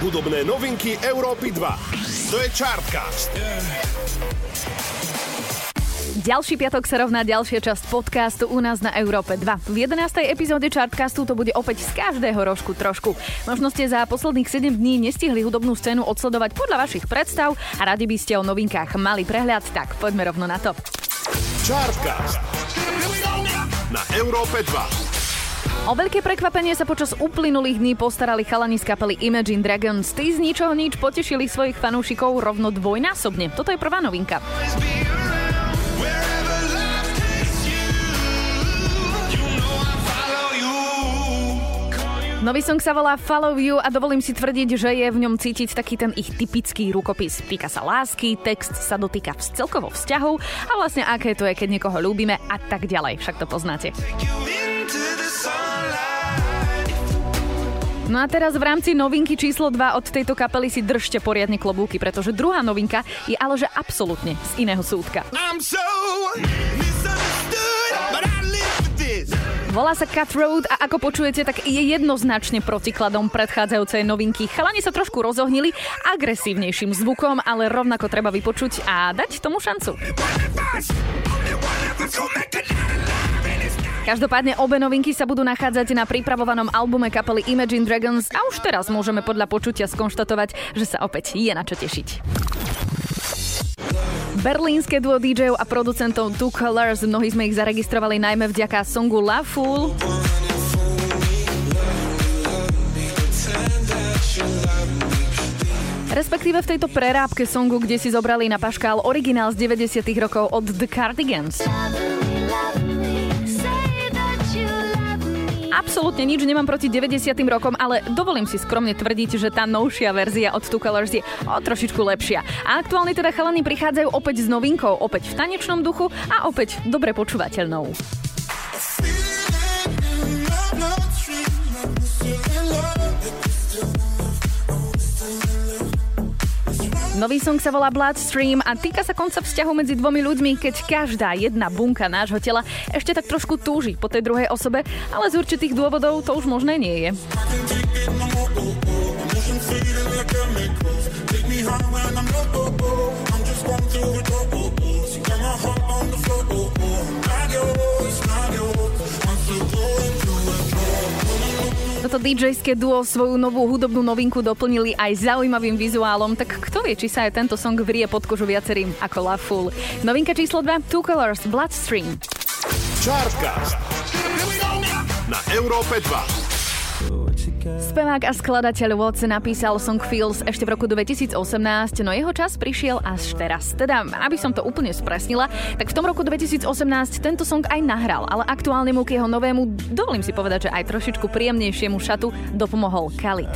Hudobné novinky Európy 2. To je Chartcast. Ďalší piatok sa rovná ďalšia časť podcastu u nás na Európe 2. V 11. epizóde Chartcastu to bude opäť z každého rožku trošku. Možno ste za posledných 7 dní nestihli hudobnú scénu odsledovať podľa vašich predstav a radi by ste o novinkách mali prehľad, tak poďme rovno na to. Chartcast na Európe 2. O veľké prekvapenie sa počas uplynulých dní postarali chalani z kapely Imagine Dragons. Tí z ničoho nič potešili svojich fanúšikov rovno dvojnásobne. Toto je prvá novinka. Nový song sa volá Follow You a dovolím si tvrdiť, že je v ňom cítiť taký ten ich typický rukopis. Týka sa lásky, text sa dotýka celkovo vzťahov a vlastne aké to je, keď niekoho ľúbime a tak ďalej. Však to poznáte. No a teraz v rámci novinky číslo 2 od tejto kapely si držte poriadne klobúky, pretože druhá novinka je ale že absolútne z iného súdka. I'm so Volá sa Cut Road a ako počujete, tak je jednoznačne protikladom predchádzajúcej novinky. Chalani sa trošku rozohnili agresívnejším zvukom, ale rovnako treba vypočuť a dať tomu šancu. Každopádne obe novinky sa budú nachádzať na pripravovanom albume kapely Imagine Dragons a už teraz môžeme podľa počutia skonštatovať, že sa opäť je na čo tešiť. Berlínske duo DJov a producentov Two Colors, mnohí sme ich zaregistrovali najmä vďaka songu La Fool. Respektíve v tejto prerábke songu, kde si zobrali na paškál originál z 90 rokov od The Cardigans. Absolútne nič nemám proti 90. rokom, ale dovolím si skromne tvrdiť, že tá novšia verzia od Two Colors je o trošičku lepšia. A aktuálne teda chalani prichádzajú opäť s novinkou, opäť v tanečnom duchu a opäť dobre počúvateľnou. Nový song sa volá Bloodstream a týka sa konca vzťahu medzi dvomi ľuďmi, keď každá jedna bunka nášho tela ešte tak trošku túži po tej druhej osobe, ale z určitých dôvodov to už možné nie je. Take me high when Toto DJ-ské duo svoju novú hudobnú novinku doplnili aj zaujímavým vizuálom, tak kto vie, či sa aj tento song vrie pod kožu viacerým ako Love Fool. Novinka číslo 2, Two Colors, Bloodstream. Chartcast na Európe 2. Spevák a skladateľ Watts napísal song Feels ešte v roku 2018, no jeho čas prišiel až teraz. Teda, aby som to úplne spresnila, tak v tom roku 2018 tento song aj nahral, ale aktuálne mu k jeho novému, dovolím si povedať, že aj trošičku príjemnejšiemu šatu dopomohol Khalid.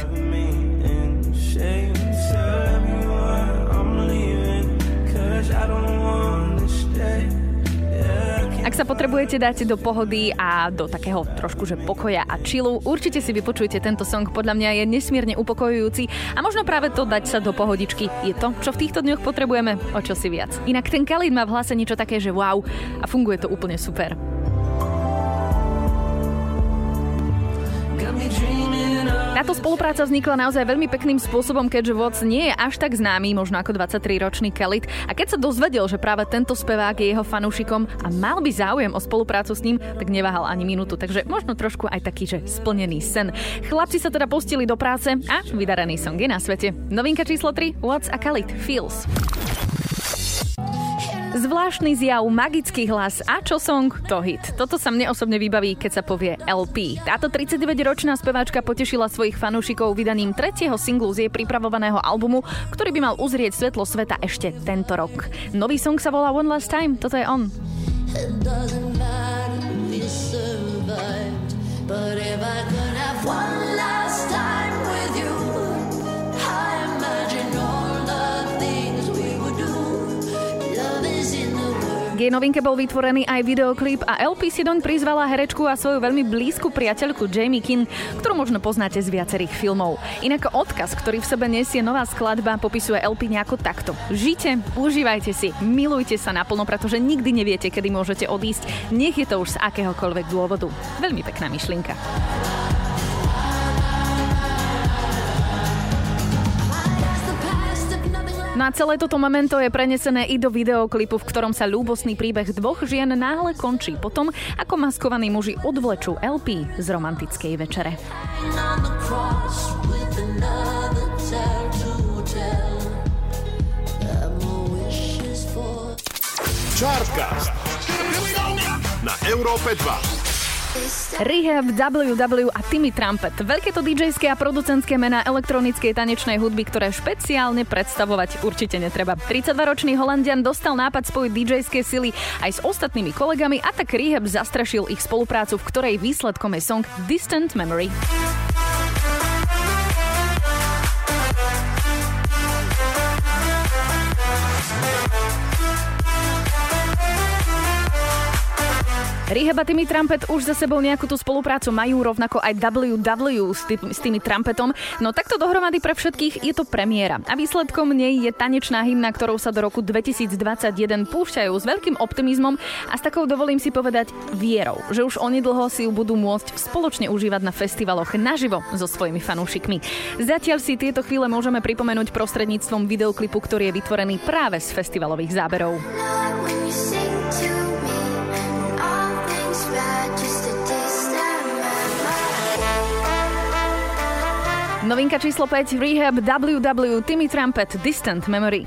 Ak sa potrebujete dať do pohody a do takého trošku že pokoja a chillu, určite si vypočujte tento song, podľa mňa je nesmierne upokojujúci a možno práve to dať sa do pohodičky je to, čo v týchto dňoch potrebujeme o čosi viac. Inak ten Khalid má v hlase niečo také, že wow a funguje to úplne super. Táto spolupráca vznikla naozaj veľmi pekným spôsobom, keďže Voc nie je až tak známy, možno ako 23-ročný Khalid. A keď sa dozvedel, že práve tento spevák je jeho fanúšikom a mal by záujem o spoluprácu s ním, tak neváhal ani minútu. Takže možno trošku aj taký, že splnený sen. Chlapci sa teda pustili do práce a vydarený song je na svete. Novinka číslo 3, What's a Khalid Feels. Zvláštny zjav, magický hlas a čo song, to hit. Toto sa mne osobne vybaví, keď sa povie LP. Táto 39-ročná speváčka potešila svojich fanúšikov vydaním tretieho singlu z jej pripravovaného albumu, ktorý by mal uzrieť svetlo sveta ešte tento rok. Nový song sa volá One Last Time, toto je on. But jej novinke bol vytvorený aj videoklip a LP si doň prizvala herečku a svoju veľmi blízku priateľku Jamie Kin, ktorú možno poznáte z viacerých filmov. Inak odkaz, ktorý v sebe nesie nová skladba, popisuje LP nejako takto. Žite, užívajte si, milujte sa naplno, pretože nikdy neviete, kedy môžete odísť, nech je to už z akéhokoľvek dôvodu. Veľmi pekná myšlienka. No a celé toto momento je prenesené i do videoklipu, v ktorom sa ľúbosný príbeh dvoch žien náhle končí potom, ako maskovaní muži odvlečú LP z romantickej večere. Chartcast na Európe 2. Rehab, WW a Timmy Trumpet. Veľké to DJské a producentské mená elektronickej tanečnej hudby, ktoré špeciálne predstavovať určite netreba. 32-ročný Holandian dostal nápad spojiť DJské sily aj s ostatnými kolegami a tak Rehab zastrašil ich spoluprácu, v ktorej výsledkom je song Distant Memory. Rehab a Timmy Trumpet už za sebou nejakú tú spoluprácu majú, rovnako aj WW s, tý, s tými Trumpetom. No takto dohromady pre všetkých je to premiéra. A výsledkom nej je tanečná hymna, ktorou sa do roku 2021 púšťajú s veľkým optimizmom a s takou dovolím si povedať vierou, že už onedlho si ju budú môcť spoločne užívať na festivaloch naživo so svojimi fanúšikmi. Zatiaľ si tieto chvíle môžeme pripomenúť prostredníctvom videoklipu, ktorý je vytvorený práve z festivalových záberov. Novinka číslo 5 Rehab WW Timmy Trumpet Distant Memory.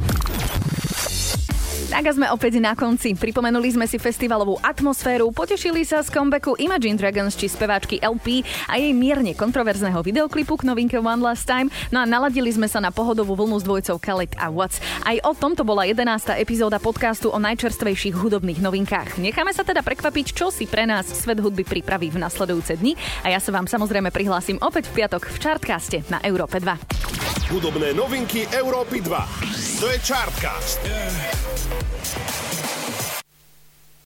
Tak a sme opäť na konci. Pripomenuli sme si festivalovú atmosféru, potešili sa z comebacku Imagine Dragons či speváčky LP a jej mierne kontroverzného videoklipu k novinke One Last Time. No a naladili sme sa na pohodovú vlnu s dvojcov Khaled a Watts. Aj o tomto bola 11. epizóda podcastu o najčerstvejších hudobných novinkách. Necháme sa teda prekvapiť, čo si pre nás svet hudby pripraví v nasledujúce dni a ja sa vám samozrejme prihlásim opäť v piatok v Chartcaste na Európe 2. Hudobné novinky Európy 2. To je Chartcast. Yeah.